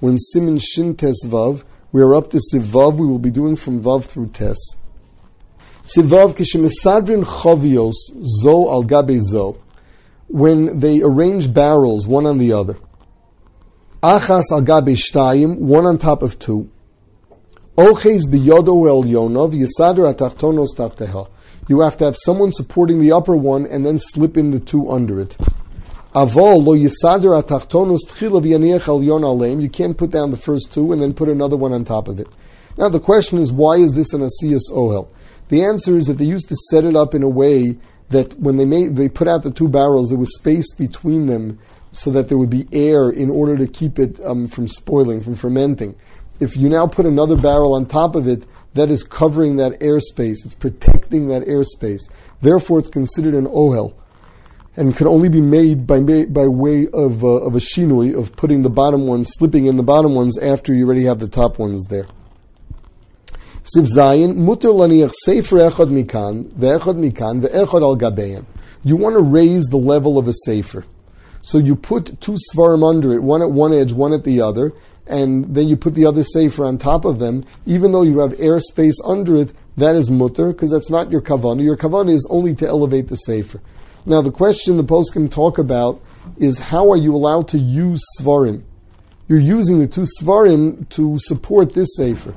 when Siman Shin Tes Vav, we are up to Sivav, we will be doing from Vav through Tes. Sivav Kishimisadrin Chavios Zo al Gabe Zo, when they arrange barrels one on the other. Achas al Gabe Shtayim, one on top of two. Oches biyodo el yonov yisader atachtonos tachteha. You have to have someone supporting the upper one and then slip in the two under it. Avol lo yisader atachtonos tchila v'yaniach al yon aleim. You can't put down the first two and then put another one on top of it. Now the question is, why is this an asiyas ohel? The answer is that they used to set it up in a way that when they made, they put out the two barrels, there was space between them so that there would be air in order to keep it um, from spoiling, from fermenting if you now put another barrel on top of it, that is covering that airspace. It's protecting that airspace. Therefore, it's considered an ohel, and can only be made by by way of uh, of a shinui of putting the bottom ones, slipping in the bottom ones after you already have the top ones there. Siv Zayin muter laniach sefer echad mikan ve'echad mikan ve'echad al gabein. You want to raise the level of a sefer, so you put two svarim under it, one at one edge, one at the other, and then you put the other sefer on top of them, even though you have airspace under it, that is mutter, because that's not your kavana. Your kavana is only to elevate the sefer. Now, the question the post can talk about is how are you allowed to use svarim? You're using the two svarim to support this sefer.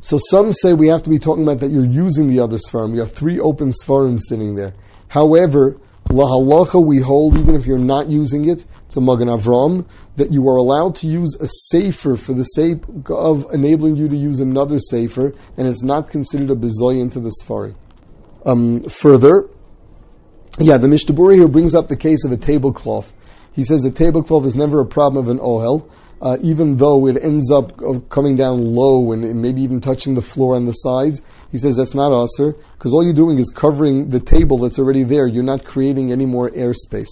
So some say we have to be talking about that you're using the other svarim. You have three open svarim sitting there. However, lahalacha we hold even if you're not using it. It's a Magen Avram that you are allowed to use a sefer for the sake of enabling you to use another sefer, and it's not considered a bezoyin to the Sfari. Um, further, yeah, the Mishnah Berurah here brings up the case of a tablecloth. He says a tablecloth is never a problem of an ohel, uh, even though it ends up coming down low and maybe even touching the floor on the sides. He says that's not usher, because all you're doing is covering the table that's already there. You're not creating any more airspace.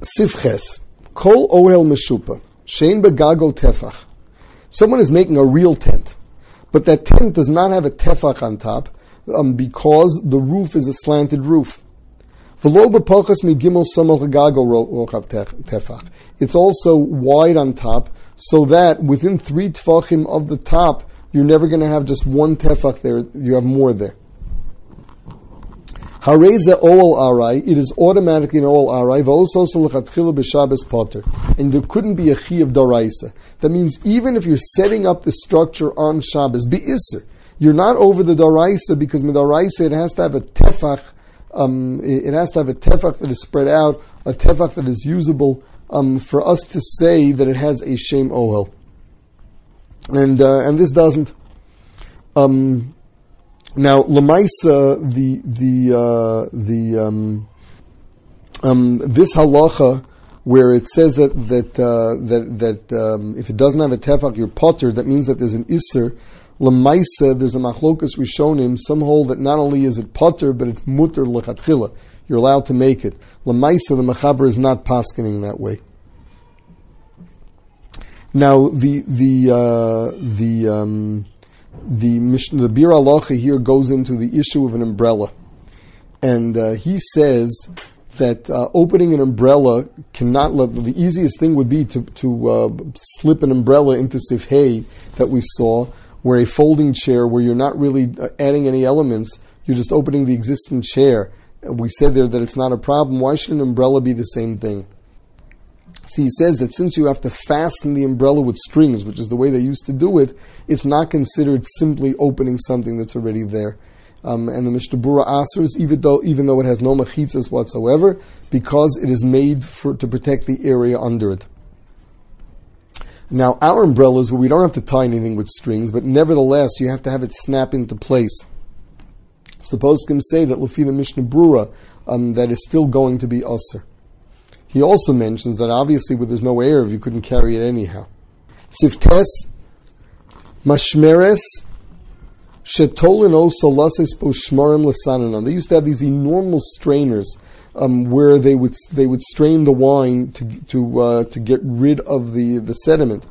Sifches. Kol ohel meshupa. Shein begago tefach. Someone is making a real tent, but that tent does not have a tefach on top um, because the roof is a slanted roof. It's also wide on top, so that within three tefachim of the top, you're never going to have just one tefach there. You have more there. Hareza ol arai, it is automatically an ol arai, potter. And there couldn't be a chi of daraisa. That means even if you're setting up the structure on Shabbos, isser, you're not over the daraisa because midaraisa it has to have a tefach, um, it has to have a tefach that is spread out, a tefach that is usable um, for us to say that it has a shem ohel. And, uh, and this doesn't. Um, now, Lamaisa, the the uh, the um, um, this halacha where it says that that uh, that that um, if it doesn't have a tefach, you're potter. That means that there's an iser. Lamaisa, there's a machlokas rishonim. Some hold that not only is it potter, but it's mutter lechatchila. You're allowed to make it. Lamaisa, the machaber is not paskening that way. Now, the the uh, the um, the the Biur Halacha here goes into the issue of an umbrella, and uh, he says that uh, opening an umbrella cannot let the easiest thing would be to to uh, slip an umbrella into sifhei that we saw, where a folding chair where you're not really uh, adding any elements, you're just opening the existing chair. We said there that it's not a problem. Why should an umbrella be the same thing? See, he says that since you have to fasten the umbrella with strings, which is the way they used to do it, it's not considered simply opening something that's already there. Um, and the Mishnah Berurah asers, even though even though it has no machitzas whatsoever, because it is made for, to protect the area under it. Now, our umbrellas, where we don't have to tie anything with strings, but nevertheless, you have to have it snap into place. So the poskim say that Lufi the Mishnah Berurah, um, that is still going to be usr. He also mentions that obviously where there's no air, you couldn't carry it anyhow. Siftes, mashmeres, shetolin o solasis shmarim l'sananon. They used to have these enormous strainers um, where they would they would strain the wine to to uh, to get rid of the the sediment.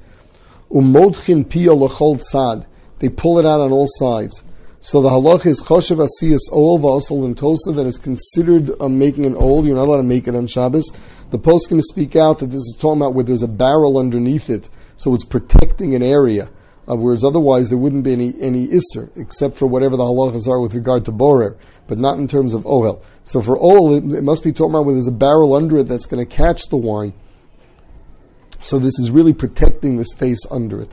Umodchin pia tzad. They pull it out on all sides. So the halach is choshev asiyas ol v'asol and tosa that is considered uh, making an ol. You're not allowed to make it on Shabbos. The post going to speak out that this is talking about where there's a barrel underneath it, so it's protecting an area. Uh, whereas otherwise there wouldn't be any any isser except for whatever the halachas are with regard to borer, but not in terms of ohel. So for ol, it, it must be talking about where there's a barrel under it that's going to catch the wine. So this is really protecting the space under it.